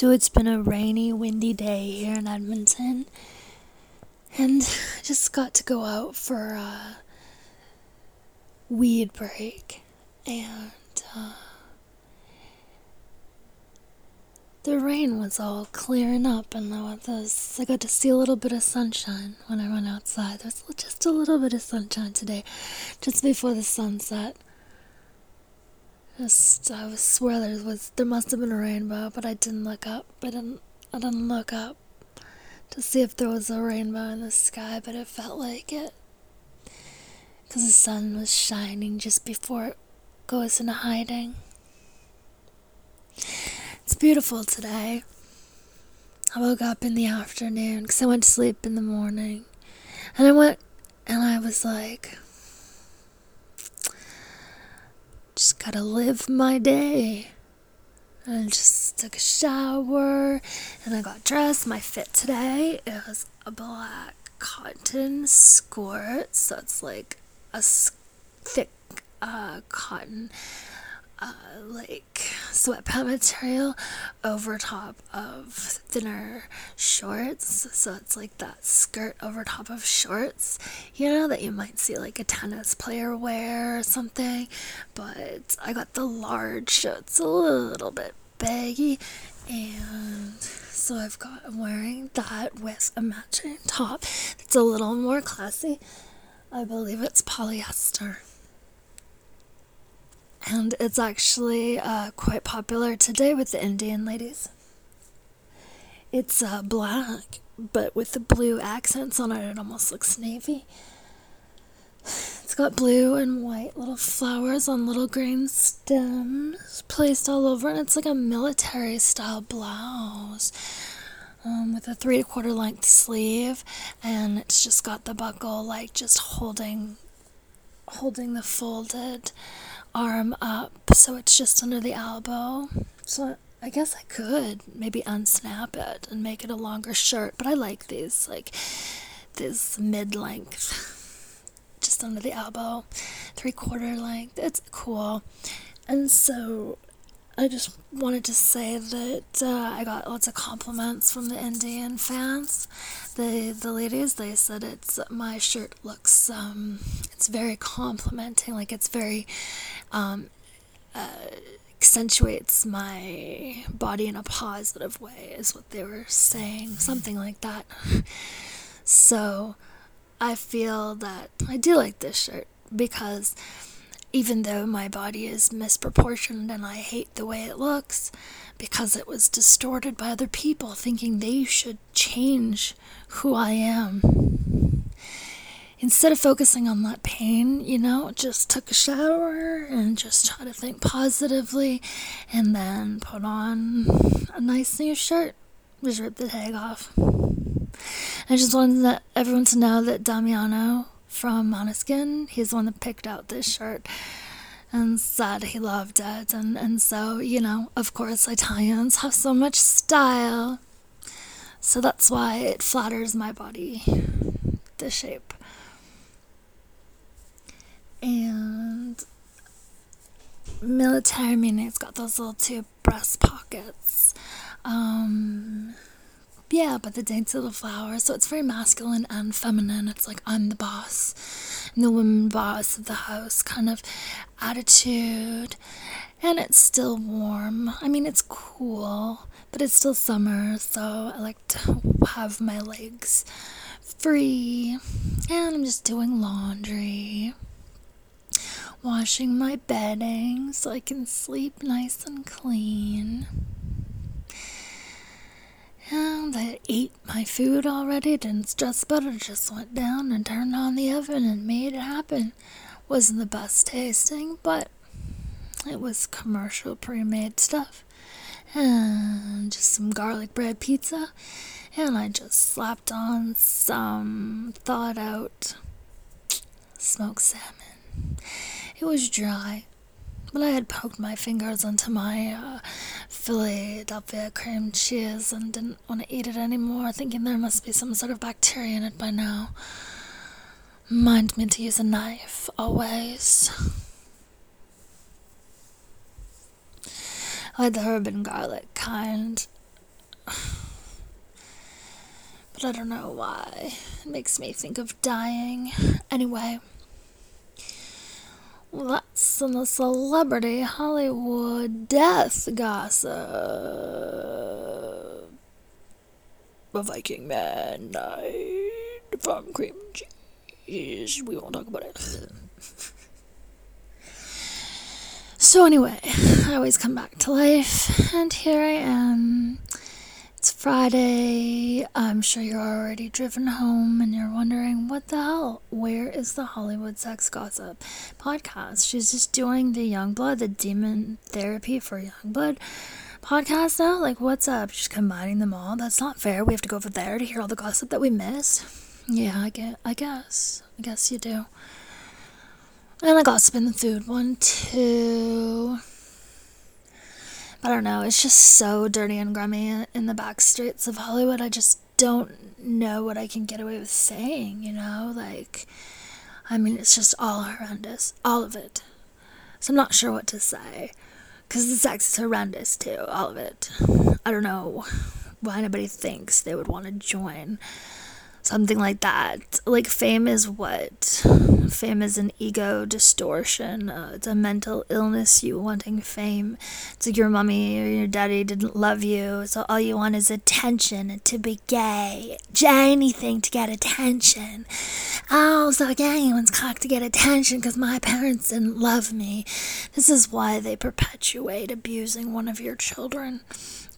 So it's been a rainy, windy day here in Edmonton, and I just got to go out for a weed break, and uh, the rain was all clearing up, and I was I got to see a little bit of sunshine when I went outside. There's just a little bit of sunshine today, just before the sunset. I swear there was there must have been a rainbow, but I didn't look up. I didn't I didn't look up to see if there was a rainbow in the sky, but it felt like it because the sun was shining just before it goes into hiding. It's beautiful today. I woke up in the afternoon because I went to sleep in the morning, and I went and I was like just gotta live my day. I just took a shower and I got dressed. My fit today was a black cotton skirt, so it's like a thick uh, cotton uh, like sweatpant material over top of thinner shorts. So it's like that skirt over top of shorts, you know, that you might see like a tennis player wear or something. But I got the large, so it's a little bit baggy. And so I've got, I'm wearing that with a matching top. It's a little more classy. I believe it's polyester and it's actually uh, quite popular today with the Indian ladies. It's uh, black, but with the blue accents on it, it almost looks navy. It's got blue and white little flowers on little green stems placed all over, and it's like a military style blouse. Um, with a three quarter length sleeve, and it's just got the buckle like just holding, holding the folded arm up so it's just under the elbow. So I guess I could maybe unsnap it and make it a longer shirt, but I like these like this mid length, just under the elbow, three quarter length. It's cool. And so I just wanted to say that uh, I got lots of compliments from the Indian fans. The the ladies they said it's my shirt looks um, it's very complimenting, like it's very um, uh, accentuates my body in a positive way, is what they were saying, something like that. so I feel that I do like this shirt because even though my body is misproportioned and I hate the way it looks because it was distorted by other people thinking they should change who I am. Instead of focusing on that pain, you know, just took a shower and just try to think positively and then put on a nice new shirt. Just rip the tag off. I just wanted everyone to know that Damiano from Måneskin. He's the one that picked out this shirt and said he loved it. And, and so, you know, of course, Italians have so much style. So that's why it flatters my body, the shape. And military meaning it's got those little two breast pockets. Um, yeah, but the dance of the flower. So it's very masculine and feminine. It's like I'm the boss, the woman boss of the house kind of attitude. And it's still warm. I mean, it's cool, but it's still summer, so I like to have my legs free. And I'm just doing laundry, washing my bedding so I can sleep nice and clean. And I ate my food already, didn't stress about it, just went down and turned on the oven and made it happen. Wasn't the best tasting, but it was commercial pre made stuff. And just some garlic bread pizza. And I just slapped on some thawed out smoked salmon. It was dry, but I had poked my fingers into my uh, Philadelphia cream cheese and didn't want to eat it anymore, thinking there must be some sort of bacteria in it by now. Mind me to use a knife, always. I like the herb and garlic kind. But I don't know why. It makes me think of dying. Anyway. That's some the celebrity Hollywood death gossip. A Viking man died from cream cheese. We won't talk about it. so, anyway, I always come back to life, and here I am. Friday. I'm sure you're already driven home and you're wondering, what the hell? Where is the Hollywood Sex Gossip podcast? She's just doing the Yungblud, the demon therapy for Yungblud podcast now? Like, what's up? She's combining them all? That's not fair. We have to go over there to hear all the gossip that we missed. Yeah, I get. I guess. I guess you do. And the gossip in the food one too. I don't know. It's just so dirty and grimy in the back streets of Hollywood. I just don't know what I can get away with saying, you know? Like, I mean, it's just all horrendous. All of it. So I'm not sure what to say. Because the sex is horrendous too, all of it. I don't know why anybody thinks they would want to join something like that. Like, fame is what? Fame is an ego distortion. Uh, it's a mental illness, you wanting fame. It's like your mommy or your daddy didn't love you, so all you want is attention and to be gay. Anything to get attention. Oh, so gay one's cock to get attention because my parents didn't love me. This is why they perpetuate abusing one of your children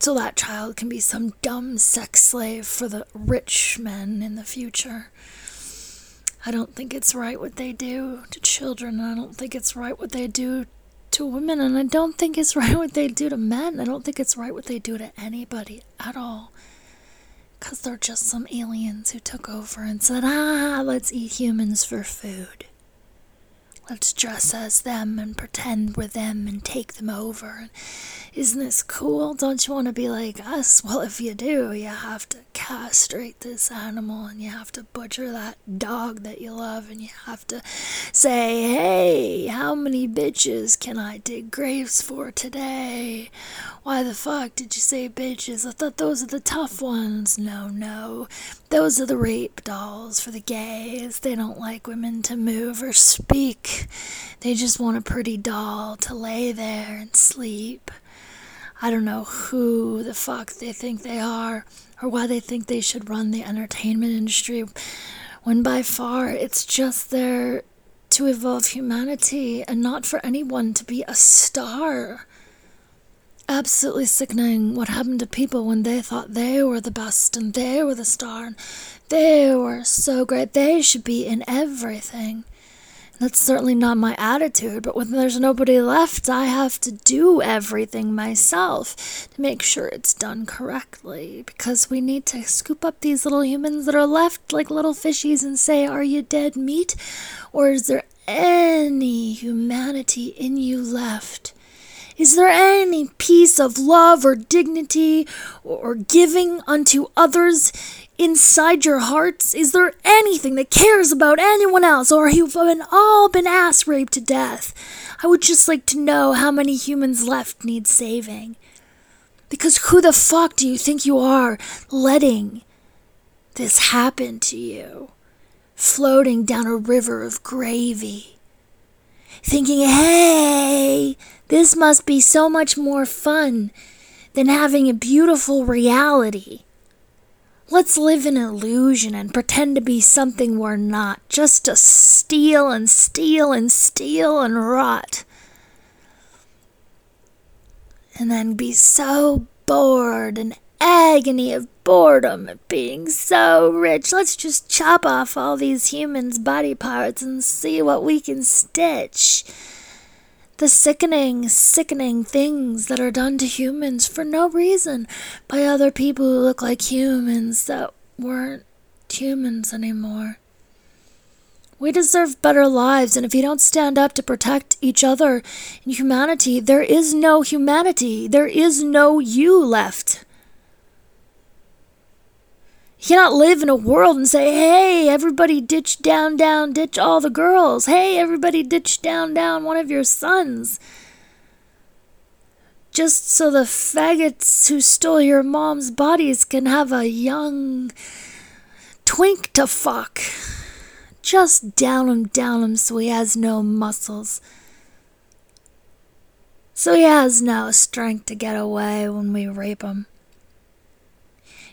so that child can be some dumb sex slave for the rich men in the future. I don't think it's right what they do to children. I don't think it's right what they do to women. And I don't think it's right what they do to men. I don't think it's right what they do to anybody at all. Because they're just some aliens who took over and said, ah, let's eat humans for food. Let's dress as them and pretend we're them and take them over. Isn't this cool? Don't you want to be like us? Well, if you do, you have to castrate this animal and you have to butcher that dog that you love and you have to say, hey, how many bitches can I dig graves for today? Why the fuck did you say bitches? I thought those are the tough ones. No, no. Those are the rape dolls for the gays. They don't like women to move or speak. They just want a pretty doll to lay there and sleep. I don't know who the fuck they think they are or why they think they should run the entertainment industry when by far it's just there to evolve humanity and not for anyone to be a star. Absolutely sickening what happened to people when they thought they were the best and they were the star and they were so great. They should be in everything. That's certainly not my attitude, but when there's nobody left, I have to do everything myself to make sure it's done correctly. Because we need to scoop up these little humans that are left like little fishies and say, Are you dead meat? Or is there any humanity in you left? Is there any piece of love or dignity or giving unto others inside your hearts? Is there anything that cares about anyone else, or you've been all been ass raped to death? I would just like to know how many humans left need saving. Because who the fuck do you think you are letting this happen to you? Floating down a river of gravy. Thinking, hey, this must be so much more fun than having a beautiful reality. Let's live in illusion and pretend to be something we're not, just to steal and steal and steal and rot. And then be so bored and agony of boredom at being so rich. Let's just chop off all these humans' body parts and see what we can stitch the sickening, sickening things that are done to humans for no reason by other people who look like humans that weren't humans anymore. We deserve better lives, and if you don't stand up to protect each other and humanity, there is no humanity. There is no you left. You cannot live in a world and say, hey, everybody ditch down, down, ditch all the girls. Hey, everybody ditch down, down one of your sons. just so the faggots who stole your mom's bodies can have a young twink to fuck. Just down him, down him so he has no muscles. So he has no strength to get away when we rape him.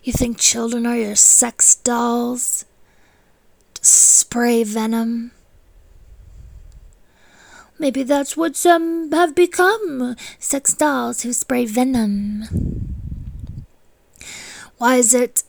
You think children are your sex dolls? To spray venom? Maybe that's what some have become sex dolls who spray venom. Why is it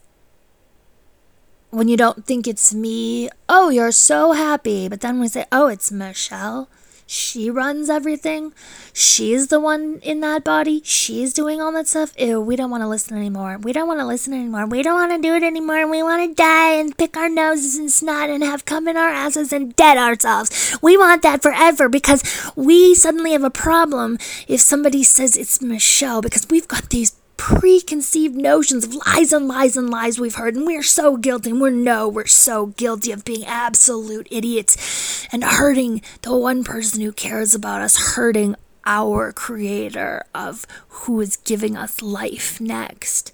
when you don't think it's me, oh, you're so happy, but then we say, oh, it's Michelle? She runs everything. She's the one in that body. She's doing all that stuff. Ew, we don't want to listen anymore. We don't want to listen anymore. We don't want to do it anymore. We want to die and pick our noses and snot and have cum in our asses and dead ourselves. We want that forever because we suddenly have a problem if somebody says it's Michelle because we've got these preconceived notions of lies and lies and lies we've heard, and we're so guilty, and we know we're so guilty of being absolute idiots and hurting the one person who cares about us, hurting our creator of who is giving us life next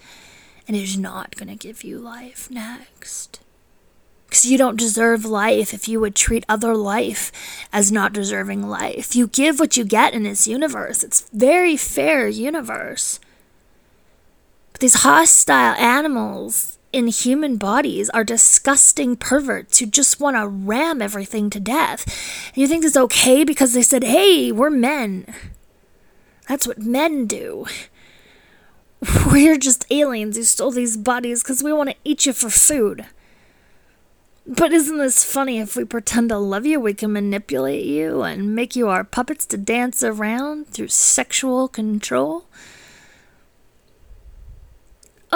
and is not going to give you life next. Because you don't deserve life if you would treat other life as not deserving life. You give what you get in this universe. It's very fair universe. But these hostile animals in human bodies are disgusting perverts who just want to ram everything to death. And you think it's okay because they said, hey, we're men. That's what men do. We're just aliens who stole these bodies because we want to eat you for food. But isn't this funny? If we pretend to love you, we can manipulate you and make you our puppets to dance around through sexual control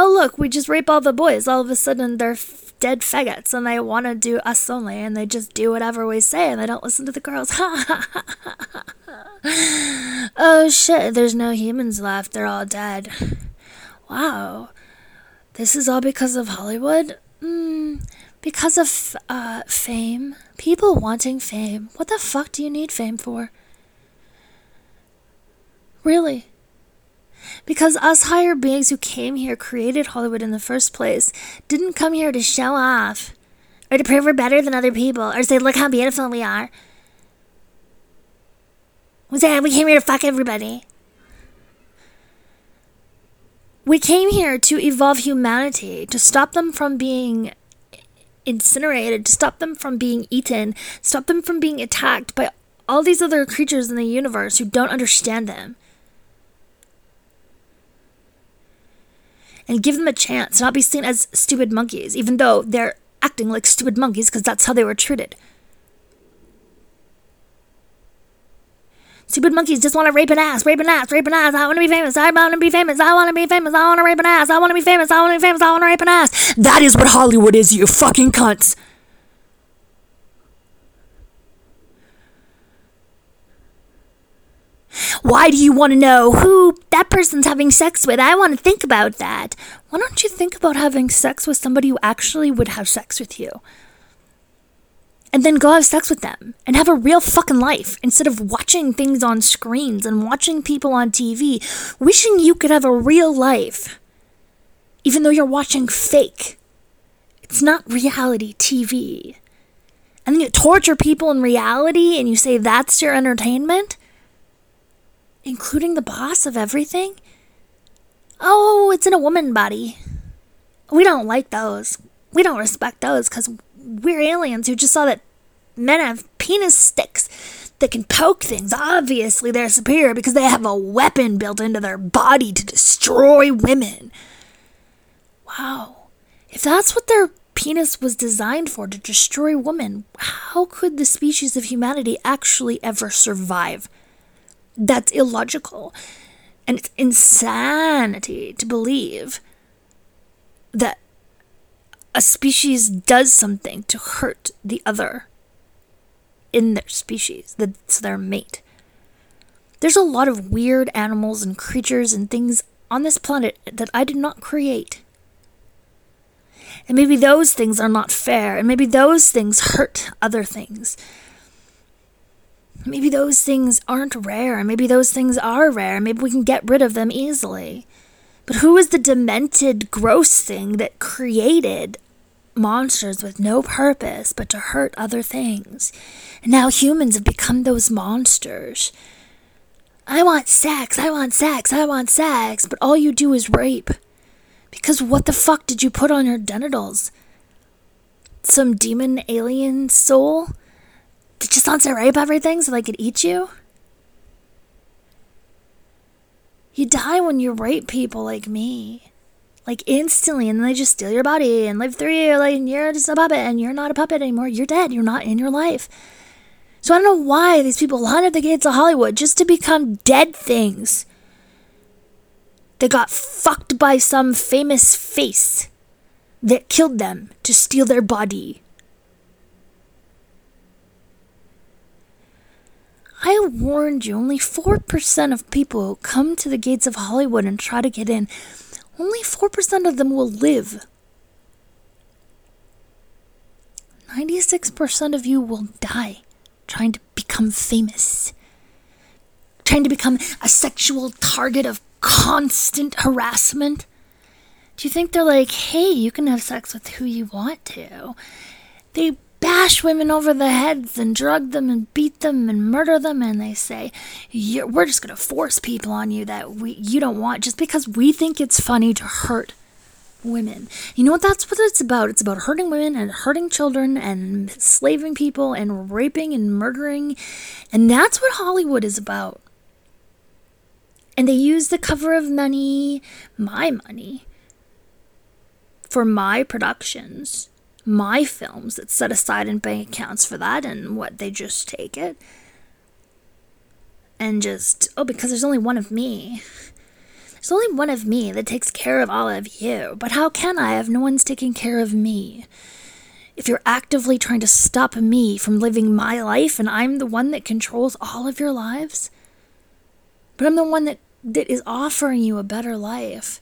oh look, we just rape all the boys. All of a sudden they're f- dead faggots and they want to do us only and they just do whatever we say and they don't listen to the girls. oh shit, there's no humans left. They're all dead. Wow. This is all because of Hollywood? Mm, because of uh, fame. People wanting fame. What the fuck do you need fame for? Really? Because us higher beings who came here, created Hollywood in the first place, didn't come here to show off, or to prove we're better than other people, or say, look how beautiful we are. We said we came here to fuck everybody. We came here to evolve humanity, to stop them from being incinerated, to stop them from being eaten, stop them from being attacked by all these other creatures in the universe who don't understand them. And give them a chance, not be seen as stupid monkeys, even though they're acting like stupid monkeys because that's how they were treated. Stupid monkeys just want to rape an ass, rape an ass, rape an ass. I want to be famous. I want to be famous. I want to be famous. I want to rape an ass. I want to be famous. I want to be famous. I want to rape an ass. That is what Hollywood is, you fucking cunts. Why do you want to know who that person's having sex with? I want to think about that. Why don't you think about having sex with somebody who actually would have sex with you? And then go have sex with them and have a real fucking life instead of watching things on screens and watching people on TV, wishing you could have a real life, even though you're watching fake. It's not reality TV. And then you torture people in reality and you say that's your entertainment? Including the boss of everything? Oh, it's in a woman body. We don't like those. We don't respect those because we're aliens who just saw that men have penis sticks that can poke things. Obviously, they're superior because they have a weapon built into their body to destroy women. Wow. If that's what their penis was designed for, to destroy women, how could the species of humanity actually ever survive? That's illogical. And it's insanity to believe that a species does something to hurt the other in their species, that's their mate. There's a lot of weird animals and creatures and things on this planet that I did not create. And maybe those things are not fair, and maybe those things hurt other things. Maybe those things aren't rare. Maybe those things are rare. Maybe we can get rid of them easily. But who is the demented, gross thing that created monsters with no purpose but to hurt other things? And now humans have become those monsters. I want sex, I want sex, I want sex, but all you do is rape. Because what the fuck did you put on your genitals? Some demon alien soul? That you to rape everything so they could eat you? You die when you rape people like me. Like instantly, and then they just steal your body and live through you. Like, and you're just a puppet, and you're not a puppet anymore. You're dead. You're not in your life. So I don't know why these people line up the gates of Hollywood just to become dead things. They got fucked by some famous face that killed them to steal their body. I warned you, only 4% of people who come to the gates of Hollywood and try to get in, only 4% of them will live. 96% of you will die trying to become famous, trying to become a sexual target of constant harassment. Do you think they're like, hey, you can have sex with who you want to? They bash women over the heads and drug them and beat them and murder them and they say we're just going to force people on you that we you don't want just because we think it's funny to hurt women. You know what that's what it's about? It's about hurting women and hurting children and slaving people and raping and murdering and that's what hollywood is about. And they use the cover of money my money for my productions my films that's set aside in bank accounts for that and what they just take it? And just oh because there's only one of me. There's only one of me that takes care of all of you but how can i if no one's taking care of me? If you're actively trying to stop me from living my life and i'm the one that controls all of your lives? But i'm the one that that is offering you a better life.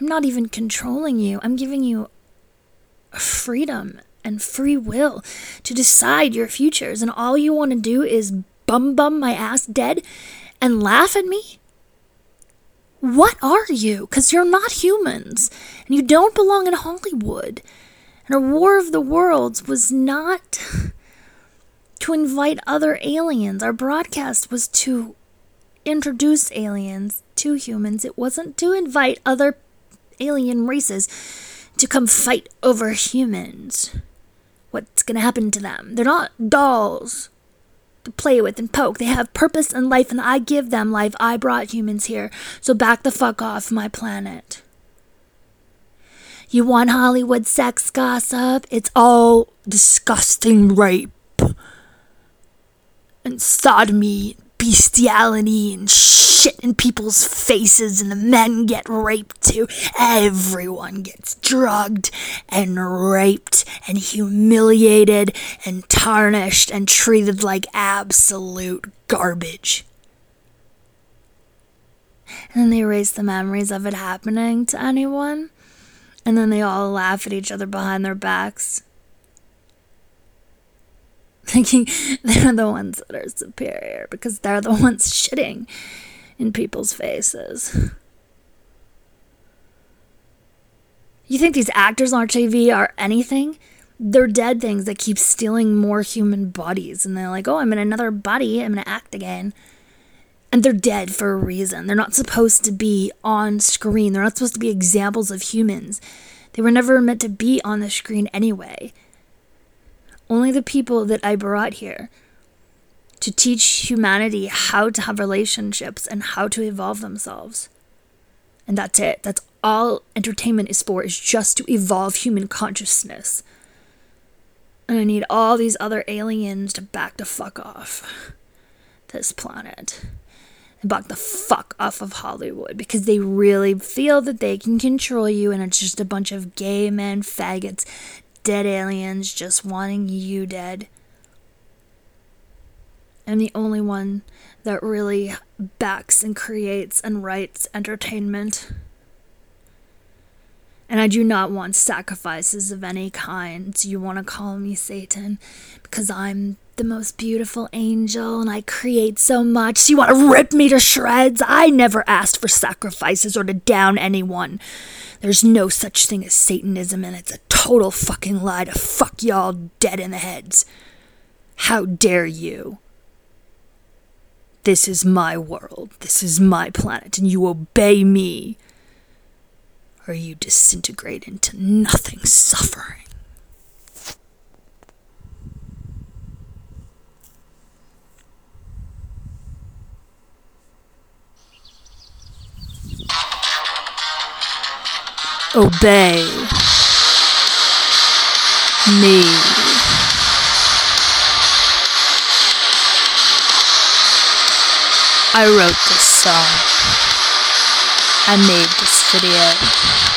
I'm not even controlling you. I'm giving you freedom and free will to decide your futures, and all you want to do is bum bum my ass dead and laugh at me? What are you? Because you're not humans, and you don't belong in Hollywood. And a War of the Worlds was not to invite other aliens. Our broadcast was to introduce aliens to humans, it wasn't to invite other alien races to come fight over humans. What's gonna happen to them? They're not dolls to play with and poke. They have purpose and life, and I give them life. I brought humans here, so back the fuck off my planet. You want Hollywood sex gossip? It's all disgusting rape and sodomy, bestiality, and shit in people's faces and the men get raped too. Everyone gets drugged and raped and humiliated and tarnished and treated like absolute garbage. And then they erase the memories of it happening to anyone. And then they all laugh at each other behind their backs thinking they're the ones that are superior because they're the ones shitting in people's faces. You think these actors on TV are anything? They're dead things that keep stealing more human bodies. And they're like, oh, I'm in another body. I'm going to act again. And they're dead for a reason. They're not supposed to be on screen. They're not supposed to be examples of humans. They were never meant to be on the screen anyway. Only the people that I brought here to teach humanity how to have relationships and how to evolve themselves. And that's it. That's all entertainment is for, is just to evolve human consciousness. And I need all these other aliens to back the fuck off this planet. And back the fuck off of Hollywood because they really feel that they can control you and it's just a bunch of gay men, faggots, dead aliens just wanting you dead. I'm the only one that really backs and creates and writes entertainment. And I do not want sacrifices of any kind. Do you want to call me Satan because I'm the most beautiful angel and I create so much. So you want to rip me to shreds? I never asked for sacrifices or to down anyone. There's no such thing as Satanism and it's a total fucking lie to fuck y'all dead in the heads. How dare you? This is my world. This is my planet and you obey me. Or you disintegrate into nothing suffering. obey me. I wrote this song. I made this video.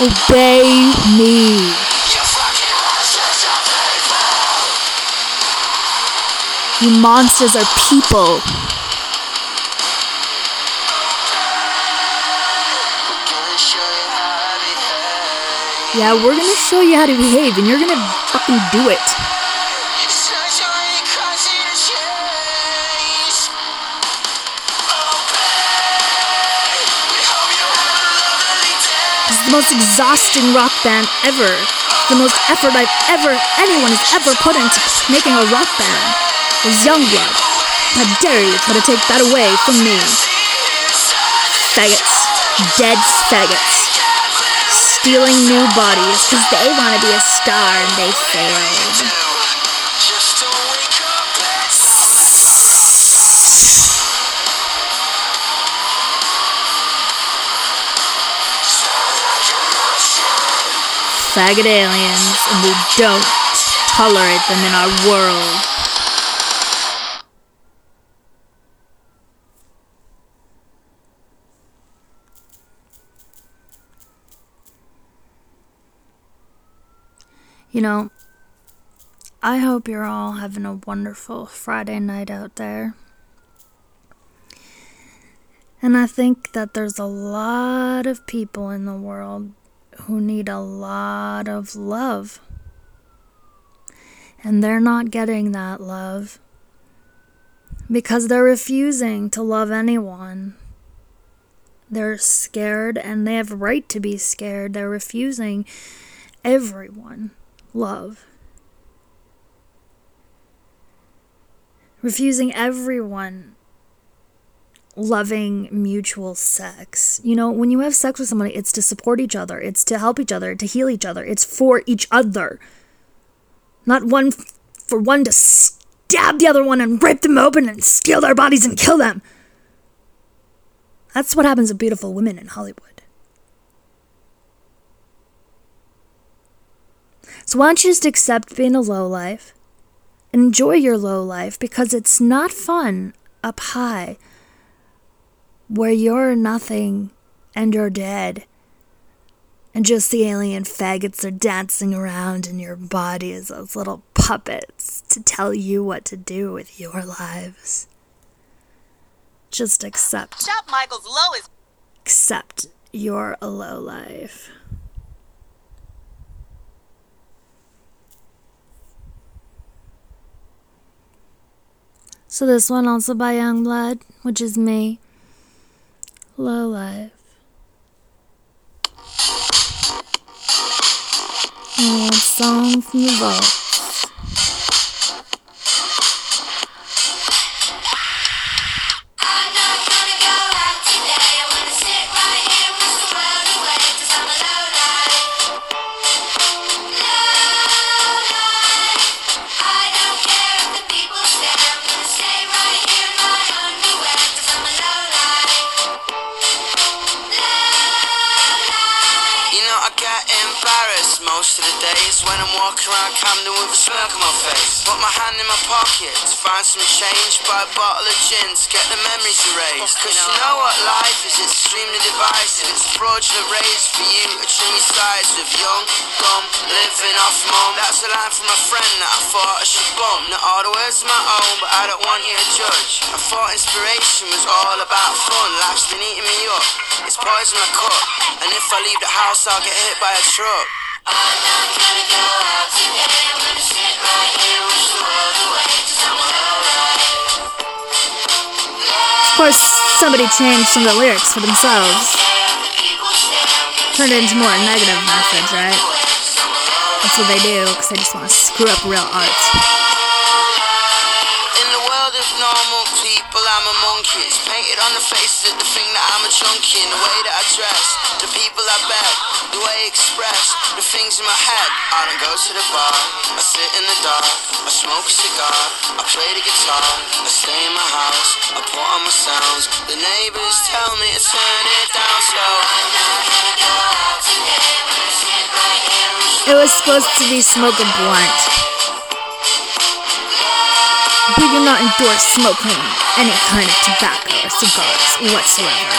Obey me. You monsters are people. Yeah, we're gonna show you how to behave, and you're gonna fucking do it. The most exhausting rock band ever. The most effort I've ever, anyone has ever put into making a rock band was Yungblud. How dare you try to take that away from me? Faggots. Dead faggots. Stealing new bodies because they want to be a star and they failed. Faggot aliens, and we don't tolerate them in our world. You know, I hope you're all having a wonderful Friday night out there. And I think that there's a lot of people in the world who need a lot of love. And they're not getting that love because they're refusing to love anyone. They're scared and they have a right to be scared. They're refusing everyone love. refusing everyone loving mutual sex. You know, when you have sex with somebody, it's to support each other, it's to help each other, to heal each other, it's for each other. Not one f- for one to stab the other one and rip them open and steal their bodies and kill them. That's what happens to beautiful women in Hollywood. So why don't you just accept being a low life? Enjoy your low life because it's not fun up high where you're nothing and you're dead. And just the alien faggots are dancing around in your body as those little puppets to tell you what to do with your lives. Just accept. Shop Michael's lowest. Accept you're a low life. So this one also by Yungblud, which is me. Low life. And song from the vault. Days when I'm walking around Camden with a smirk on my face. Put my hand in my pocket to find some change, buy a bottle of gin to get the memories erased. Cause you know what life is extremely divisive. It's fraudulent raised for you a trim your sides with young, dumb, living off mum. That's a line from a friend that I thought I should bump. Not all the words my own, but I don't want you to judge. I thought inspiration was all about fun. Life's been eating me up. It's poison my cup. And if I leave the house, I'll get hit by a truck. Of course, somebody changed some of the lyrics for themselves. Turned it into more a negative message, right? That's what they do, because they just want to screw up real art. It's painted on the faces of the thing that I'm a. The way that I dress, the people I bet, the way I express, the things in my head. I don't go to the bar, I sit in the dark, I smoke a cigar, I play the guitar, I stay in my house, I on my sounds. The neighbors tell me to turn it down slow. It was supposed to be smoke a blunt. We do not endorse smoking any kind of tobacco or cigars whatsoever.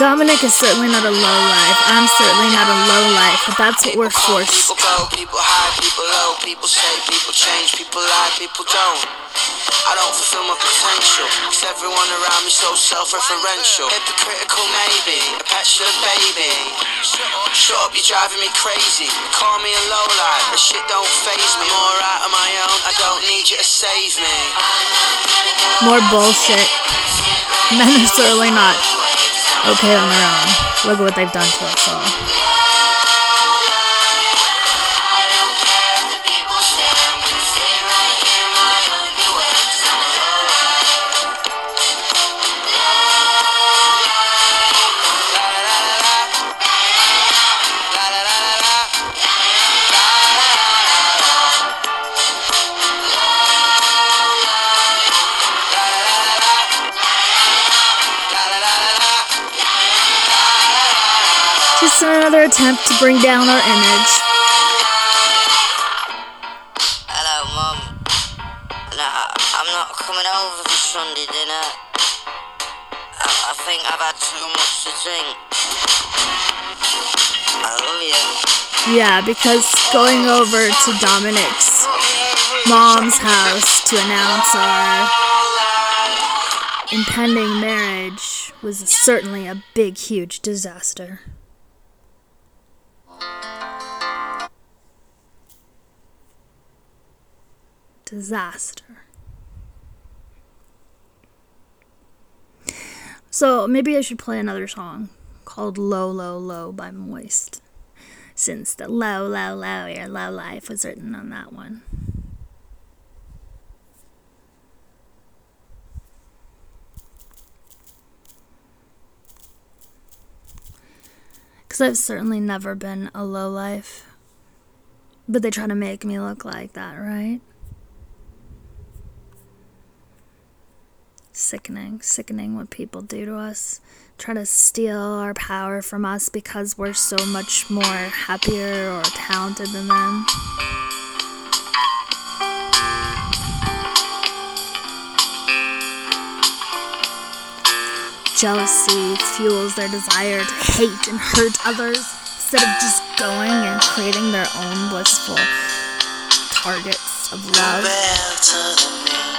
Dominic is certainly not a low life. I'm certainly not a low life, but that's what we're forced. People go, people high, people low, people stay, people change, people lie, people don't. I don't fulfill my potential, cause everyone around me so self-referential. Hypocritical maybe, a petulant baby. Shut up, shut up, you're driving me crazy. Call me a low life, but shit don't phase me. I'm alright on my own, I don't need you to save me. More bullshit. Men are certainly not okay on their own. Look at what they've done to us all. Attempt to bring down our image. Hello, Mum. Nah, I'm not coming over for Sunday dinner. I, I think I've had too much to drink. I love you. Yeah, because going over to Dominic's mom's house to announce our impending marriage was certainly a big, huge disaster. Disaster. So maybe I should play another song called Low, Low, Low by Moist. Since the Low, Low, Low, Your Low Life was written on that one. Because I've certainly never been a low life. But they try to make me look like that, right? Sickening, sickening what people do to us. Try to steal our power from us because we're so much more happier or talented than them. Jealousy fuels their desire to hate and hurt others instead of just going and creating their own blissful targets of love.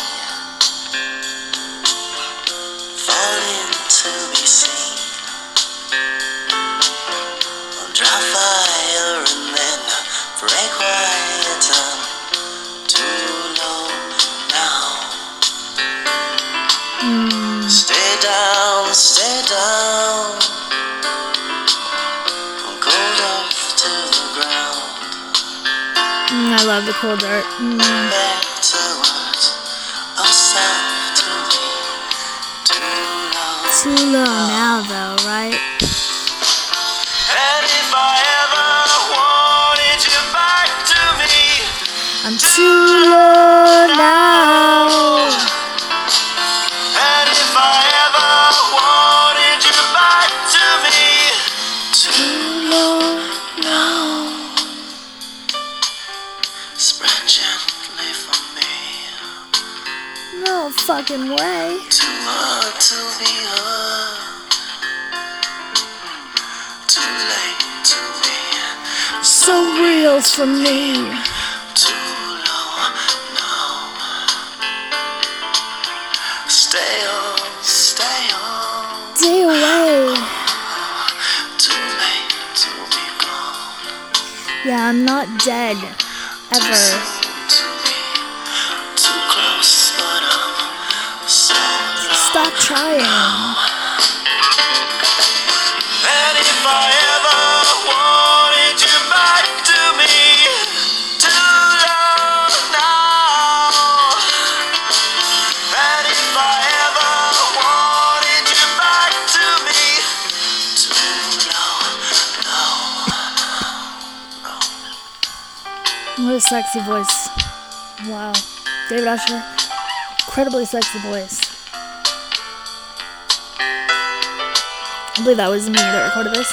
Break too low now. Stay down, stay down. Cold earth to the ground. Mm, I love the cold dirt. Mm. back to words of to me. Too long. Too low now, though, right? I'm too low now. and if I ever wanted you back to me, too low now. Spread gently for me. No fucking way. Too hard to be heard. Uh, too late to be. So real for me. I'm not dead. Ever. soon to be too close, but I'm so Stop trying. What a sexy voice. Wow. David Usher. Incredibly sexy voice. I believe that was me that recorded this.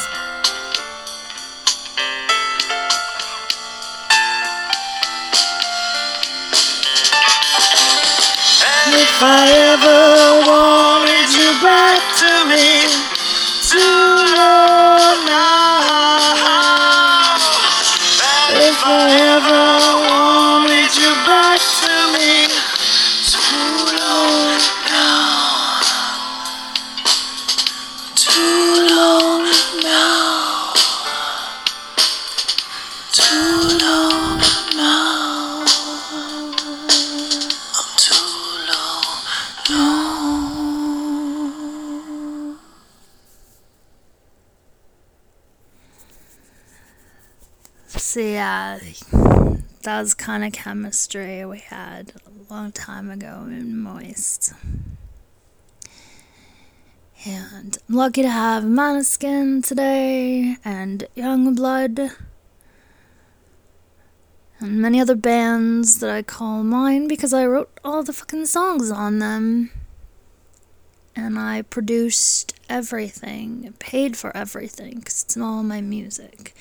If I ever wanted you back to me, low now. That kind of chemistry we had a long time ago in Moist. And I'm lucky to have Måneskin today and Yungblud and many other bands that I call mine because I wrote all the fucking songs on them. And I produced everything, paid for everything because it's all my music.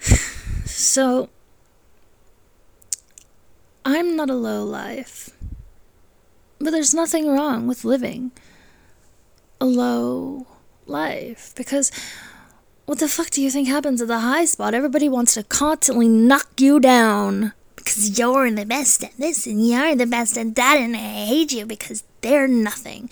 So, I'm not a low life, but there's nothing wrong with living a low life because what the fuck do you think happens at the high spot? Everybody wants to constantly knock you down because you're the best at this and you're the best at that, and I hate you because they're nothing.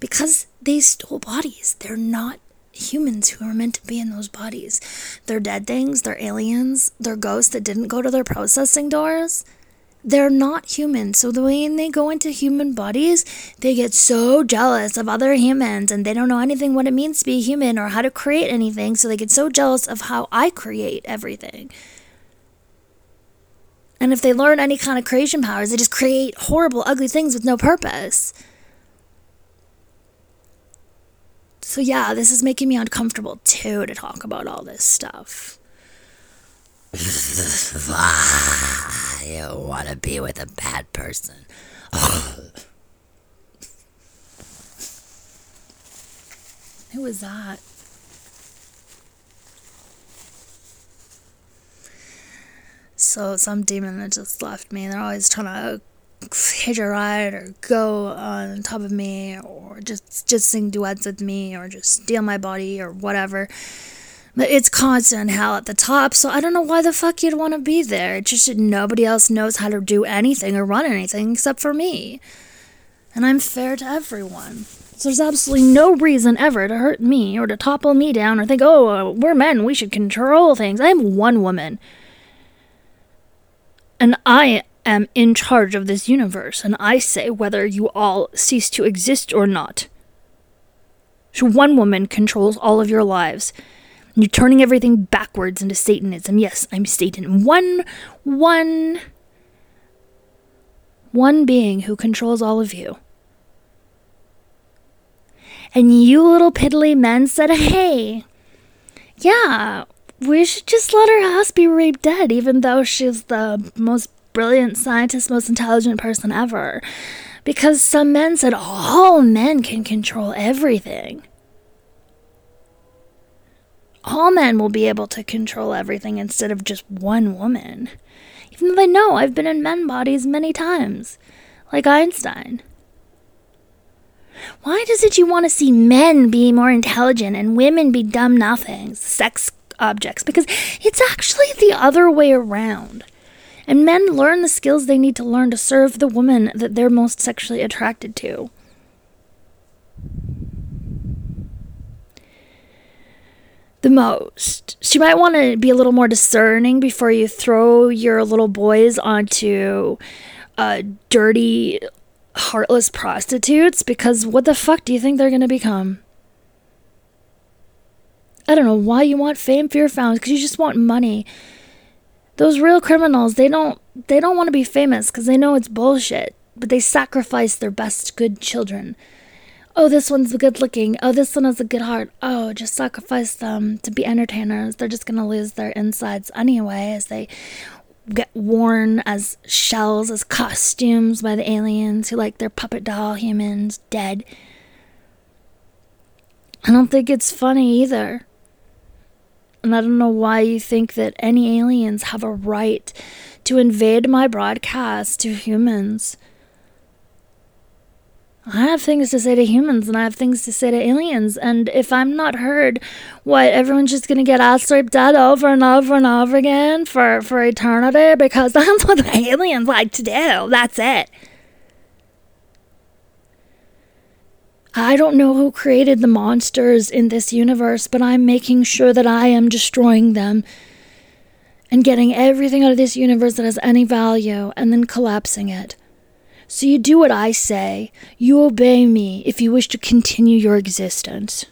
Because they stole bodies, they're not humans who are meant to be in those bodies. They're dead things, they're aliens, they're ghosts that didn't go to their processing doors. They're not human. So the way they go into human bodies, they get so jealous of other humans and they don't know anything what it means to be human or how to create anything. So they get so jealous of how I create everything. And if they learn any kind of creation powers, they just create horrible, ugly things with no purpose. So, yeah, this is making me uncomfortable too to talk about all this stuff. You want to be with a bad person. Who was that? So some demon that just left me. They're always trying to hitch a ride or go on top of me or just just sing duets with me or just steal my body or whatever. But it's constant hell at the top, so I don't know why the fuck you'd want to be there. It's just that nobody else knows how to do anything or run anything except for me. And I'm fair to everyone. So there's absolutely no reason ever to hurt me or to topple me down or think, oh, uh, we're men, we should control things. I am one woman. And I am in charge of this universe, and I say whether you all cease to exist or not. So one woman controls all of your lives. You're turning everything backwards into Satanism. Yes, I'm Satan. One, one, one being who controls all of you. And you little piddly men said, hey, yeah, we should just let her ass be raped dead, even though she's the most brilliant scientist, most intelligent person ever. Because some men said all men can control everything. All men will be able to control everything instead of just one woman. Even though they know I've been in men bodies many times, like Einstein. Why does it you want to see men be more intelligent and women be dumb nothings, sex objects? Because it's actually the other way around. And men learn the skills they need to learn to serve the woman that they're most sexually attracted to. The most. So you might want to be a little more discerning before you throw your little boys onto uh, dirty, heartless prostitutes because what the fuck do you think they're going to become? I don't know why you want fame, fear, found because you just want money. Those real criminals, they don't they don't want to be famous because they know it's bullshit, but they sacrifice their best good children. Oh, this one's good looking. Oh, this one has a good heart. Oh, just sacrifice them to be entertainers. They're just gonna lose their insides anyway as they get worn as shells, as costumes by the aliens who like their puppet doll humans dead. I don't think it's funny either. And I don't know why you think that any aliens have a right to invade my broadcast to humans. I have things to say to humans and I have things to say to aliens. And if I'm not heard, what, everyone's just gonna get ass raped dead over and over and over again for, for eternity? Because that's what the aliens like to do. That's it. I don't know who created the monsters in this universe, but I'm making sure that I am destroying them and getting everything out of this universe that has any value and then collapsing it. So you do what I say. You obey me if you wish to continue your existence.